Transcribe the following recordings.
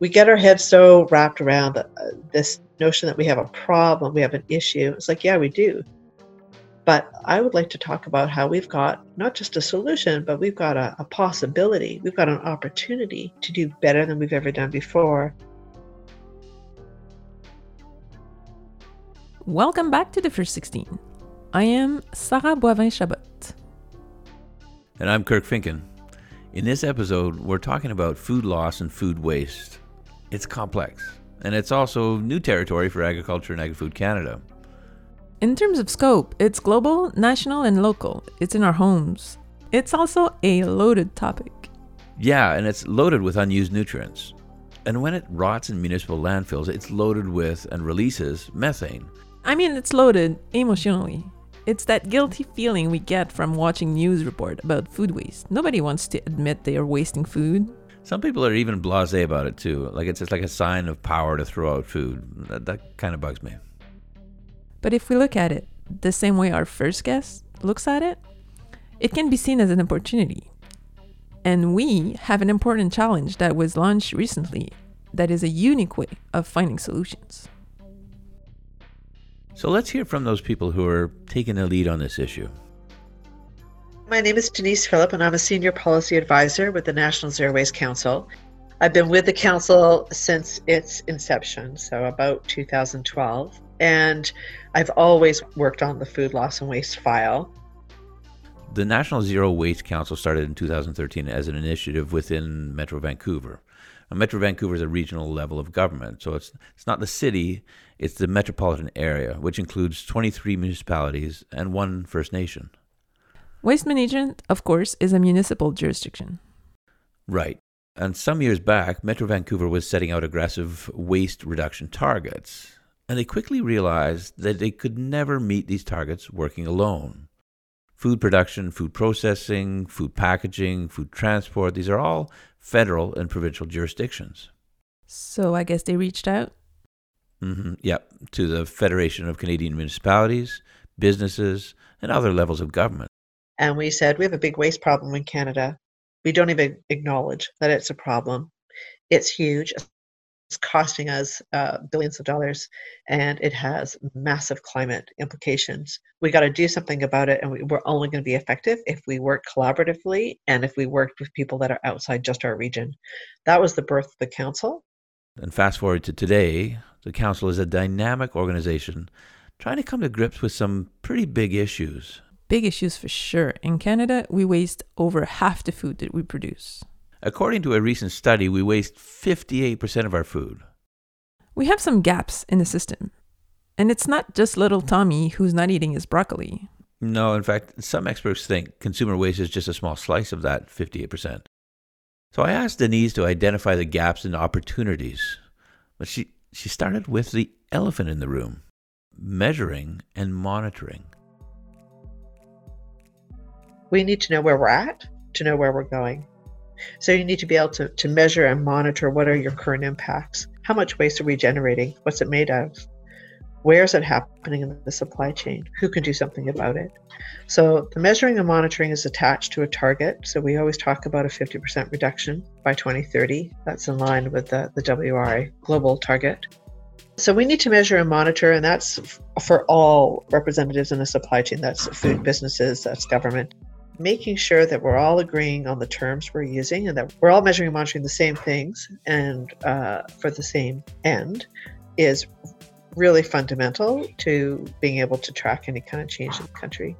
we get our heads so wrapped around uh, this notion that we have a problem, we have an issue. It's like, yeah, we do. But I would like to talk about how we've got not just a solution, but we've got a, a possibility, we've got an opportunity to do better than we've ever done before. Welcome back to the First 16. I am Sarah Boivin Chabot. And I'm Kirk Finken. In this episode, we're talking about food loss and food waste. It's complex, and it's also new territory for Agriculture and Agri-Food Canada. In terms of scope, it's global, national, and local. It's in our homes. It's also a loaded topic. Yeah, and it's loaded with unused nutrients. And when it rots in municipal landfills, it's loaded with and releases methane. I mean, it's loaded emotionally. It's that guilty feeling we get from watching news report about food waste. Nobody wants to admit they are wasting food. Some people are even blasé about it too. Like it's just like a sign of power to throw out food. That, that kind of bugs me. But if we look at it the same way our first guest looks at it, it can be seen as an opportunity. And we have an important challenge that was launched recently that is a unique way of finding solutions. So let's hear from those people who are taking the lead on this issue. My name is Denise Philippe, and I'm a senior policy advisor with the National Zero Waste Council. I've been with the council since its inception, so about 2012, and I've always worked on the food loss and waste file. The National Zero Waste Council started in 2013 as an initiative within Metro Vancouver. Now, Metro Vancouver is a regional level of government, so it's it's not the city, it's the metropolitan area, which includes 23 municipalities and one First Nation. Waste management, of course, is a municipal jurisdiction. Right. And some years back, Metro Vancouver was setting out aggressive waste reduction targets, and they quickly realized that they could never meet these targets working alone. Food production, food processing, food packaging, food transport, these are all federal and provincial jurisdictions. So I guess they reached out? Mm-hmm. Yep, to the Federation of Canadian Municipalities, businesses, and other levels of government. And we said, we have a big waste problem in Canada. We don't even acknowledge that it's a problem. It's huge. It's costing us uh, billions of dollars and it has massive climate implications. We got to do something about it, and we, we're only going to be effective if we work collaboratively and if we work with people that are outside just our region. That was the birth of the council. And fast forward to today, the council is a dynamic organization trying to come to grips with some pretty big issues. Big issues for sure. In Canada, we waste over half the food that we produce. According to a recent study, we waste 58% of our food. We have some gaps in the system. And it's not just little Tommy who's not eating his broccoli. No, in fact, some experts think consumer waste is just a small slice of that 58%. So I asked Denise to identify the gaps and opportunities. But she, she started with the elephant in the room measuring and monitoring. We need to know where we're at to know where we're going. So you need to be able to, to measure and monitor what are your current impacts. How much waste are we generating? What's it made of? Where is it happening in the supply chain? Who can do something about it? So the measuring and monitoring is attached to a target. So we always talk about a 50% reduction by 2030. That's in line with the, the WRI global target. So we need to measure and monitor, and that's for all representatives in the supply chain. That's food businesses, that's government making sure that we're all agreeing on the terms we're using and that we're all measuring and monitoring the same things and uh, for the same end is really fundamental to being able to track any kind of change in the country.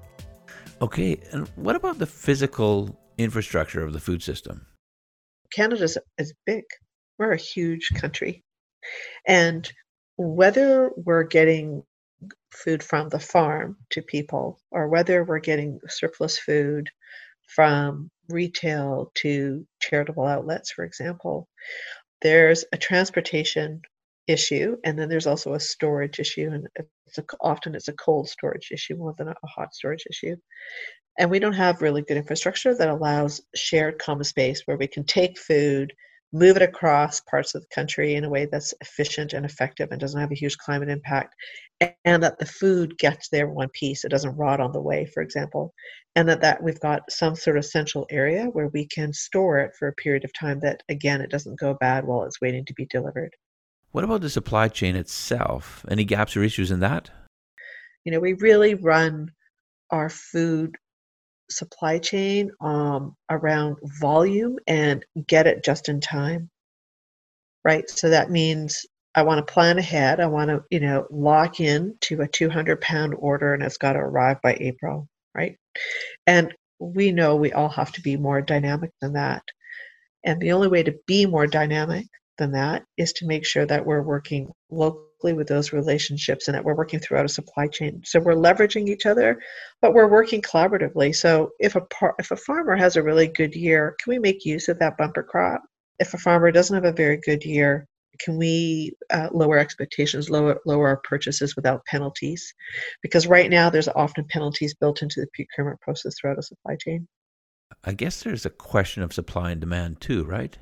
Okay, and what about the physical infrastructure of the food system? Canada is big. We're a huge country. And whether we're getting food from the farm to people or whether we're getting surplus food from retail to charitable outlets, for example, there's a transportation issue and then there's also a storage issue and it's a, often it's a cold storage issue more than a hot storage issue. And we don't have really good infrastructure that allows shared common space where we can take food move it across parts of the country in a way that's efficient and effective and doesn't have a huge climate impact, and that the food gets there in one piece. It doesn't rot on the way, for example, and that, that we've got some sort of central area where we can store it for a period of time that, again, it doesn't go bad while it's waiting to be delivered. What about the supply chain itself? Any gaps or issues in that? You know, we really run our food supply chain um, around volume and get it just in time. Right? So that means i want to plan ahead. I want to you know lock in to a 200 pound order and it's got to arrive by april right? And we know we all have to be more dynamic than that. And the only way to be more dynamic than that is to make sure that we're working locally with those relationships and that we're working throughout a supply chain. So we're leveraging each other, but we're working collaboratively. So if a par- if a farmer has a really good year, can we make use of that bumper crop? If a farmer doesn't have a very good year, can we uh, lower expectations, lower lower our purchases without penalties? Because right now there's often penalties built into the procurement process throughout a supply chain. I guess there's a question of supply and demand too, right?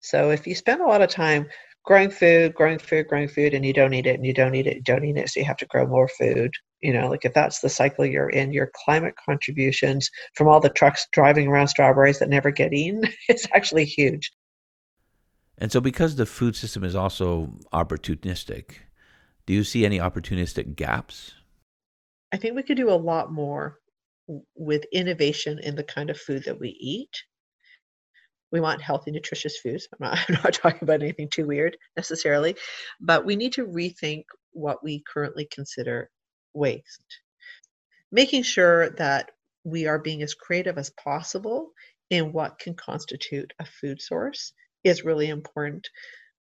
So if you spend a lot of time growing food, growing food, growing food, and you don't eat it, and you don't eat it, you don't eat it, so you have to grow more food. You know, like if that's the cycle you're in, your climate contributions from all the trucks driving around strawberries that never get eaten, it's actually huge. And so, because the food system is also opportunistic, do you see any opportunistic gaps? I think we could do a lot more with innovation in the kind of food that we eat we want healthy, nutritious foods. I'm not, I'm not talking about anything too weird necessarily, but we need to rethink what we currently consider waste. Making sure that we are being as creative as possible in what can constitute a food source is really important.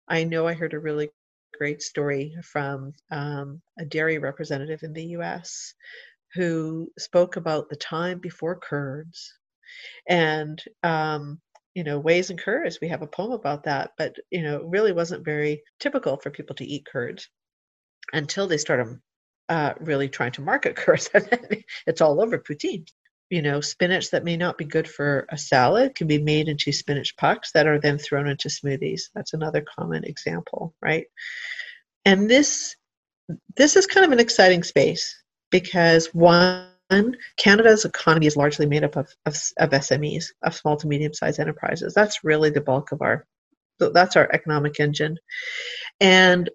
I know I heard a really great story from um, a dairy representative in the US who spoke about the time before curds and um, you know, ways and curds. We have a poem about that, but you know, it really wasn't very typical for people to eat curds until they started uh, really trying to market curds. it's all over poutine. You know, spinach that may not be good for a salad can be made into spinach pucks that are then thrown into smoothies. That's another common example, right? And this this is kind of an exciting space because one Canada's economy is largely made up of, of, of SMEs, of small to medium sized enterprises. That's really the bulk of our, that's our economic engine. And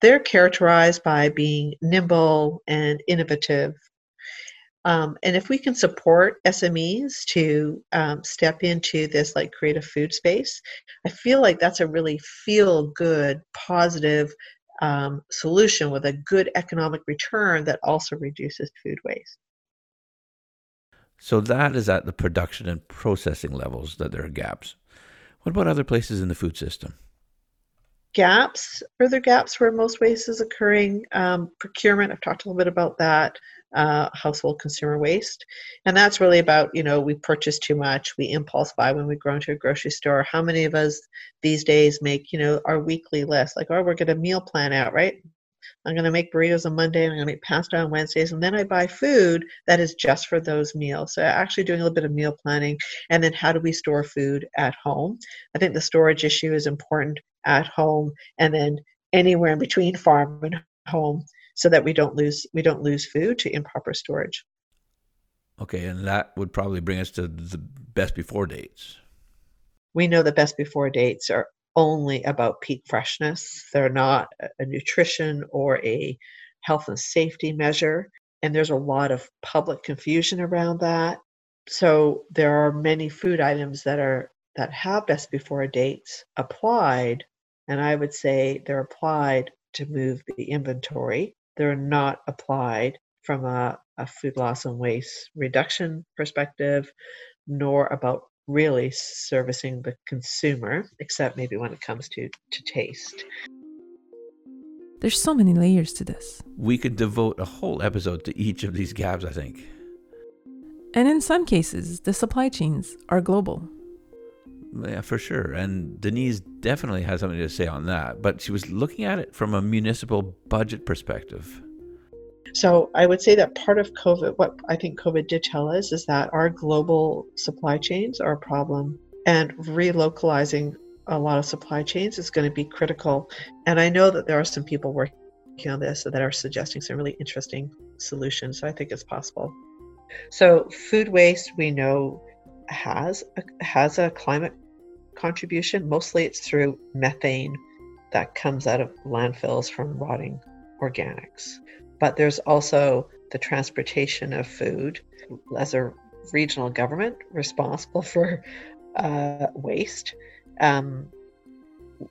they're characterized by being nimble and innovative. Um, and if we can support SMEs to um, step into this like creative food space, I feel like that's a really feel good, positive um, solution with a good economic return that also reduces food waste. So that is at the production and processing levels that there are gaps. What about other places in the food system? Gaps, further gaps where most waste is occurring. Um, procurement, I've talked a little bit about that. Uh, household consumer waste. And that's really about, you know, we purchase too much, we impulse buy when we go into a grocery store. How many of us these days make, you know, our weekly list? Like, oh, we're going to meal plan out, right? I'm going to make burritos on Monday and I'm going to make pasta on Wednesdays. And then I buy food that is just for those meals. So actually doing a little bit of meal planning. And then how do we store food at home? I think the storage issue is important at home and then anywhere in between farm and home so that we don't lose we don't lose food to improper storage. Okay, and that would probably bring us to the best before dates. We know the best before dates are only about peak freshness. They're not a nutrition or a health and safety measure. And there's a lot of public confusion around that. So there are many food items that are that have best before dates applied, and I would say they're applied to move the inventory. They're not applied from a, a food loss and waste reduction perspective, nor about really servicing the consumer, except maybe when it comes to, to taste. There's so many layers to this. We could devote a whole episode to each of these gaps, I think. And in some cases, the supply chains are global. Yeah, for sure. And Denise definitely has something to say on that. But she was looking at it from a municipal budget perspective. So I would say that part of COVID, what I think COVID did tell us is that our global supply chains are a problem and relocalizing a lot of supply chains is going to be critical. And I know that there are some people working on this that are suggesting some really interesting solutions. So I think it's possible. So food waste we know has a, has a climate contribution. Mostly it's through methane that comes out of landfills from rotting organics. But there's also the transportation of food as a regional government responsible for uh, waste. Um,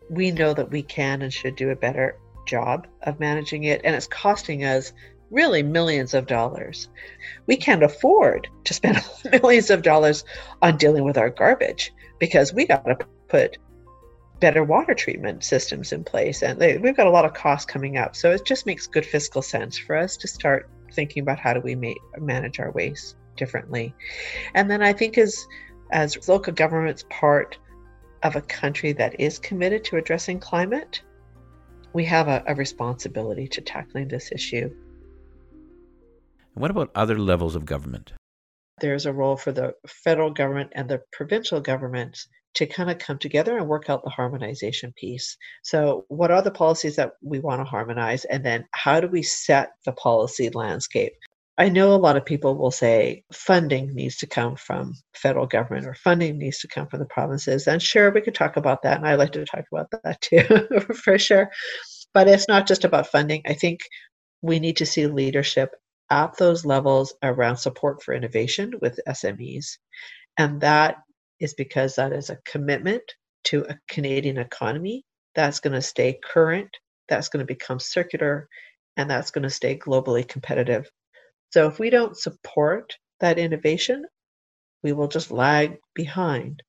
we know that we can and should do a better job of managing it, and it's costing us really millions of dollars. We can't afford to spend millions of dollars on dealing with our garbage because we got to put better water treatment systems in place and they, we've got a lot of costs coming up so it just makes good fiscal sense for us to start thinking about how do we make, manage our waste differently. And then i think as as local governments part of a country that is committed to addressing climate we have a, a responsibility to tackling this issue. And what about other levels of government? There's a role for the federal government and the provincial governments to kind of come together and work out the harmonization piece. So, what are the policies that we want to harmonize? And then, how do we set the policy landscape? I know a lot of people will say funding needs to come from federal government or funding needs to come from the provinces. And sure, we could talk about that. And I like to talk about that too, for sure. But it's not just about funding. I think we need to see leadership at those levels around support for innovation with SMEs. And that is because that is a commitment to a Canadian economy that's going to stay current, that's going to become circular, and that's going to stay globally competitive. So if we don't support that innovation, we will just lag behind.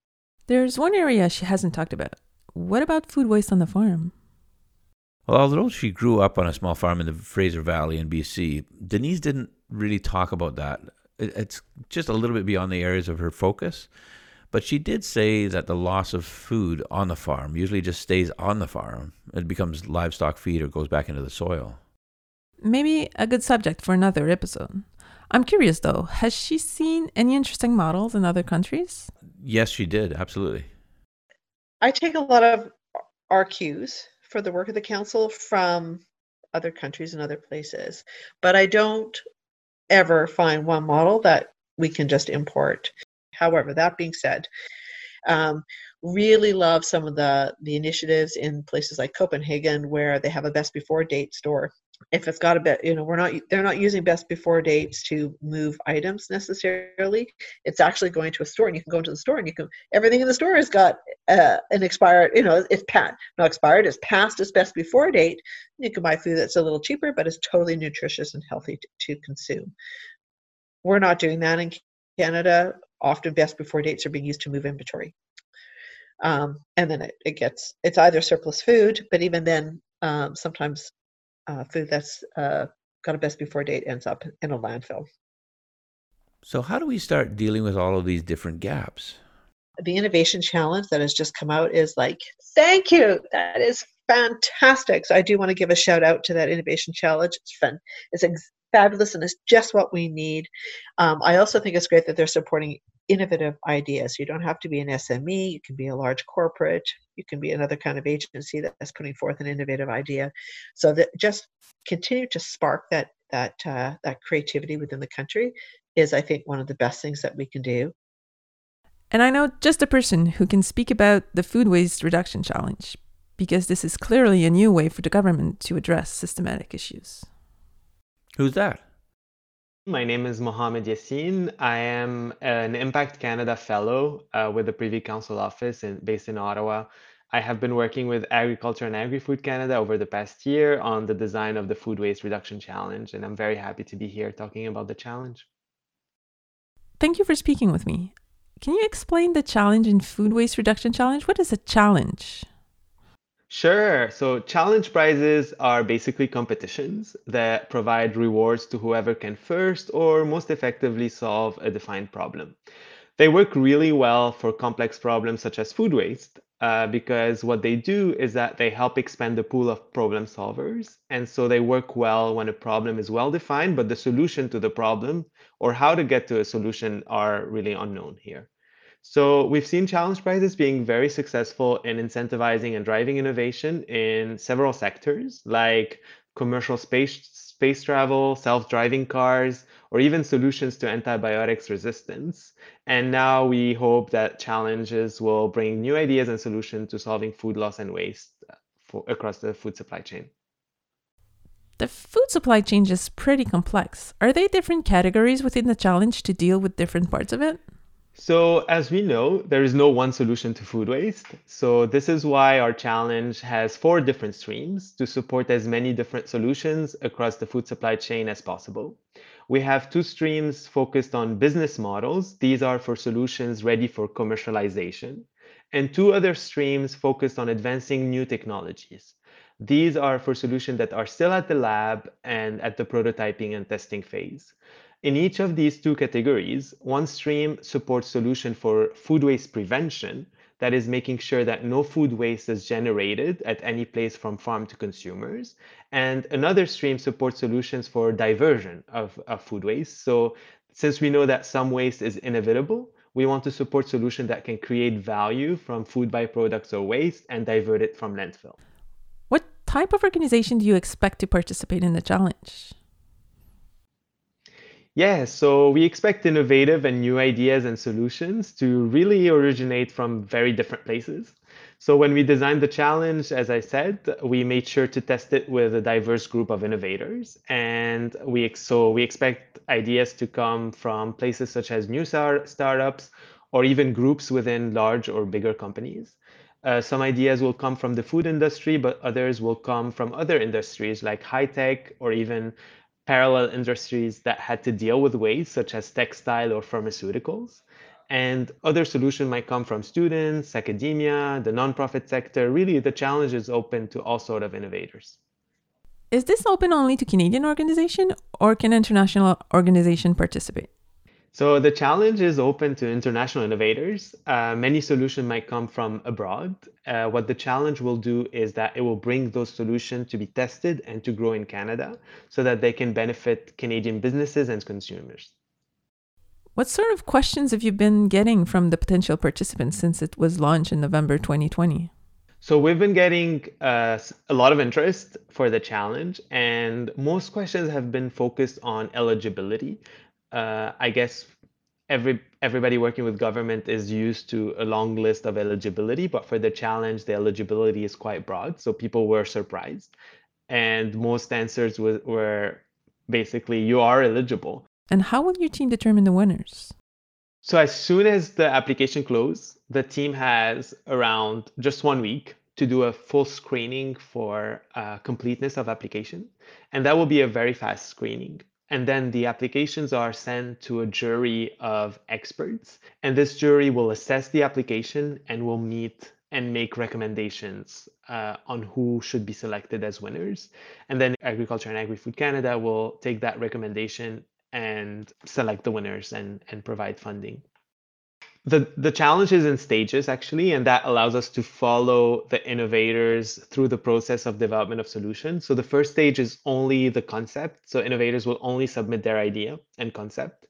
There's one area she hasn't talked about. What about food waste on the farm? Well, although she grew up on a small farm in the Fraser Valley in BC, Denise didn't really talk about that. It's just a little bit beyond the areas of her focus. But she did say that the loss of food on the farm usually just stays on the farm. It becomes livestock feed or goes back into the soil. Maybe a good subject for another episode. I'm curious though, has she seen any interesting models in other countries? Yes, she did, absolutely. I take a lot of our cues for the work of the council from other countries and other places, but I don't ever find one model that we can just import. However, that being said, um, really love some of the the initiatives in places like Copenhagen where they have a best before date store. If it's got a bit, you know, we're not they're not using best before dates to move items necessarily. It's actually going to a store, and you can go into the store and you can everything in the store has got uh, an expired, you know, it's past not expired, it's past its best before date. You can buy food that's a little cheaper, but it's totally nutritious and healthy to, to consume. We're not doing that in Canada often best before dates are being used to move inventory. Um, and then it, it, gets it's either surplus food, but even then, um, sometimes uh, food that's uh, got a best before date ends up in a landfill. So, how do we start dealing with all of these different gaps? The innovation challenge that has just come out is like, thank you. That is fantastic. So, I do want to give a shout out to that innovation challenge. It's fun. It's ex- fabulous and it's just what we need. Um, I also think it's great that they're supporting innovative ideas. You don't have to be an SME, you can be a large corporate, you can be another kind of agency that's putting forth an innovative idea. So that just continue to spark that that uh, that creativity within the country is, I think, one of the best things that we can do. And I know just a person who can speak about the food waste reduction challenge because this is clearly a new way for the government to address systematic issues. Who's that? My name is Mohamed Yassin. I am an Impact Canada Fellow uh, with the Privy Council office in, based in Ottawa. I have been working with Agriculture and Agri-Food Canada over the past year on the design of the Food Waste Reduction Challenge, and I'm very happy to be here talking about the challenge. Thank you for speaking with me. Can you explain the challenge in Food Waste Reduction Challenge? What is a challenge? Sure. So challenge prizes are basically competitions that provide rewards to whoever can first or most effectively solve a defined problem. They work really well for complex problems such as food waste uh, because what they do is that they help expand the pool of problem solvers. And so they work well when a problem is well defined, but the solution to the problem or how to get to a solution are really unknown here. So we've seen challenge prizes being very successful in incentivizing and driving innovation in several sectors like commercial space space travel, self-driving cars, or even solutions to antibiotics resistance. And now we hope that challenges will bring new ideas and solutions to solving food loss and waste uh, for, across the food supply chain. The food supply chain is pretty complex. Are there different categories within the challenge to deal with different parts of it? So, as we know, there is no one solution to food waste. So, this is why our challenge has four different streams to support as many different solutions across the food supply chain as possible. We have two streams focused on business models. These are for solutions ready for commercialization. And two other streams focused on advancing new technologies. These are for solutions that are still at the lab and at the prototyping and testing phase. In each of these two categories, one stream supports solution for food waste prevention, that is making sure that no food waste is generated at any place from farm to consumers. And another stream supports solutions for diversion of, of food waste. So since we know that some waste is inevitable, we want to support solutions that can create value from food byproducts or waste and divert it from landfill. What type of organization do you expect to participate in the challenge? Yeah, so we expect innovative and new ideas and solutions to really originate from very different places. So when we designed the challenge, as I said, we made sure to test it with a diverse group of innovators. And we so we expect ideas to come from places such as new start- startups or even groups within large or bigger companies. Uh, some ideas will come from the food industry, but others will come from other industries like high tech or even parallel industries that had to deal with waste, such as textile or pharmaceuticals. And other solutions might come from students, academia, the nonprofit sector. Really, the challenge is open to all sort of innovators. Is this open only to Canadian organization or can international organization participate? So the challenge is open to international innovators. Uh, many solutions might come from abroad. Uh, what the challenge will do is that it will bring those solutions to be tested and to grow in Canada so that they can benefit Canadian businesses and consumers. What sort of questions have you been getting from the potential participants since it was launched in November 2020? So we've been getting uh, a lot of interest for the challenge, and most questions have been focused on eligibility uh, I guess every everybody working with government is used to a long list of eligibility, but for the challenge, the eligibility is quite broad. So people were surprised, and most answers were, were basically you are eligible. And how will your team determine the winners? So as soon as the application closes, the team has around just one week to do a full screening for uh, completeness of application, and that will be a very fast screening. And then the applications are sent to a jury of experts. And this jury will assess the application and will meet and make recommendations uh, on who should be selected as winners. And then Agriculture and Agri-Food Canada will take that recommendation and select the winners and, and provide funding the the challenge is in stages actually and that allows us to follow the innovators through the process of development of solutions. So the first stage is only the concept. So innovators will only submit their idea and concept.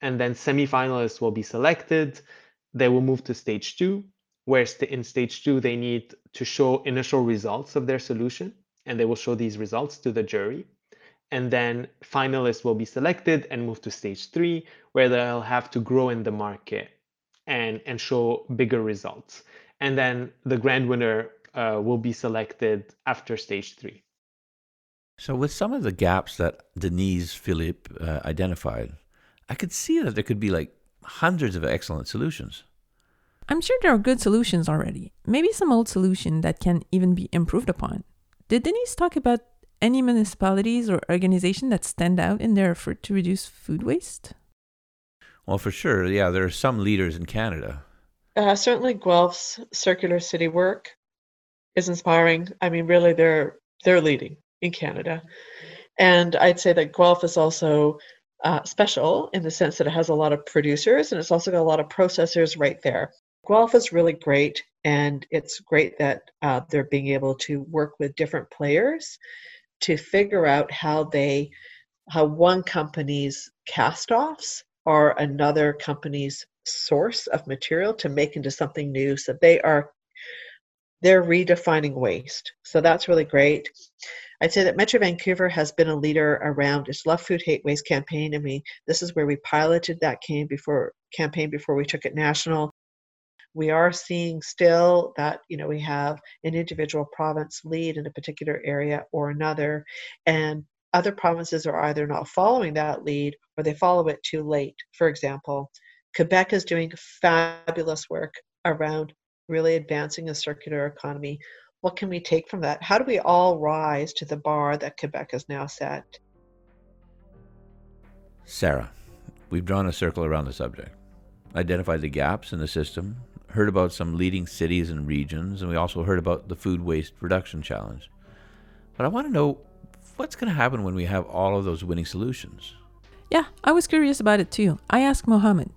And then semifinalists will be selected. They will move to stage two where in stage two they need to show initial results of their solution and they will show these results to the jury. And then finalists will be selected and move to stage three where they'll have to grow in the market and and show bigger results. And then the grand winner uh, will be selected after stage three. So, with some of the gaps that Denise Philippe uh, identified, I could see that there could be like hundreds of excellent solutions. I'm sure there are good solutions already. Maybe some old solution that can even be improved upon. Did Denise talk about any municipalities or organization that stand out in their effort to reduce food waste? Well, for sure. Yeah, there are some leaders in Canada. Uh, certainly, Guelph's circular city work is inspiring. I mean, really, they're they're leading in Canada, and I'd say that Guelph is also uh, special in the sense that it has a lot of producers and it's also got a lot of processors right there. Guelph is really great, and it's great that uh, they're being able to work with different players to figure out how they how one company's cast or another company's source of material to make into something new. So they are they're redefining waste. So that's really great. I'd say that Metro Vancouver has been a leader around its Love Food Hate Waste campaign. I mean, this is where we piloted that campaign before campaign before we took it national. We are seeing still that you know we have an individual province lead in a particular area or another, and other provinces are either not following that lead or they follow it too late. For example, Quebec is doing fabulous work around really advancing a circular economy. What can we take from that? How do we all rise to the bar that Quebec has now set? Sarah, we've drawn a circle around the subject, identified the gaps in the system, heard about some leading cities and regions, and we also heard about the food waste reduction challenge. But I want to know what's going to happen when we have all of those winning solutions? Yeah, I was curious about it too. I asked Mohammed.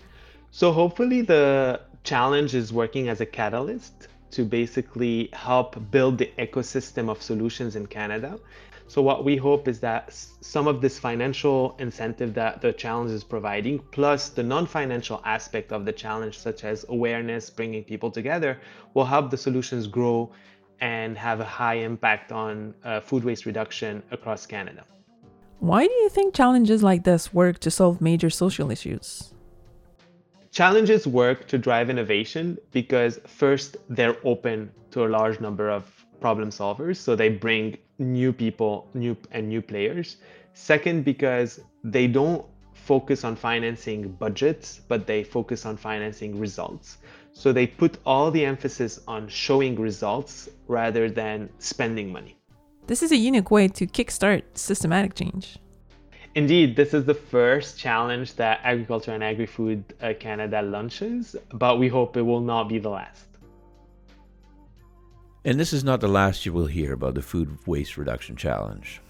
So hopefully the challenge is working as a catalyst to basically help build the ecosystem of solutions in Canada. So what we hope is that some of this financial incentive that the challenge is providing, plus the non-financial aspect of the challenge, such as awareness, bringing people together, will help the solutions grow and have a high impact on uh, food waste reduction across Canada. Why do you think challenges like this work to solve major social issues? Challenges work to drive innovation because first, they're open to a large number of problem solvers, so they bring new people, new and new players. Second, because they don't focus on financing budgets, but they focus on financing results. So they put all the emphasis on showing results rather than spending money. This is a unique way to kickstart systematic change. Indeed, this is the first challenge that Agriculture and Agri-Food uh, Canada launches, but we hope it will not be the last. And this is not the last you will hear about the Food Waste Reduction Challenge.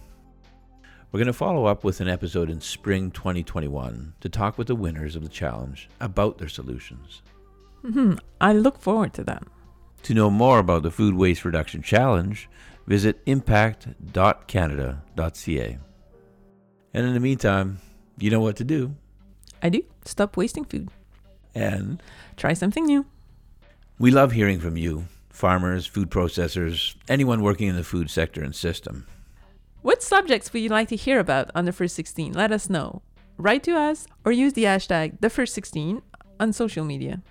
We're going to follow up with an episode in spring 2021 to talk with the winners of the challenge about their solutions. Mm-hmm. I look forward to that. To know more about the Food Waste Reduction Challenge, visit impact.canada.ca. And in the meantime, you know what to do. I do. Stop wasting food. And try something new. We love hearing from you, farmers, food processors, anyone working in the food sector and system. What subjects would you like to hear about on the first 16? Let us know. Write to us or use the hashtag the first 16 on social media.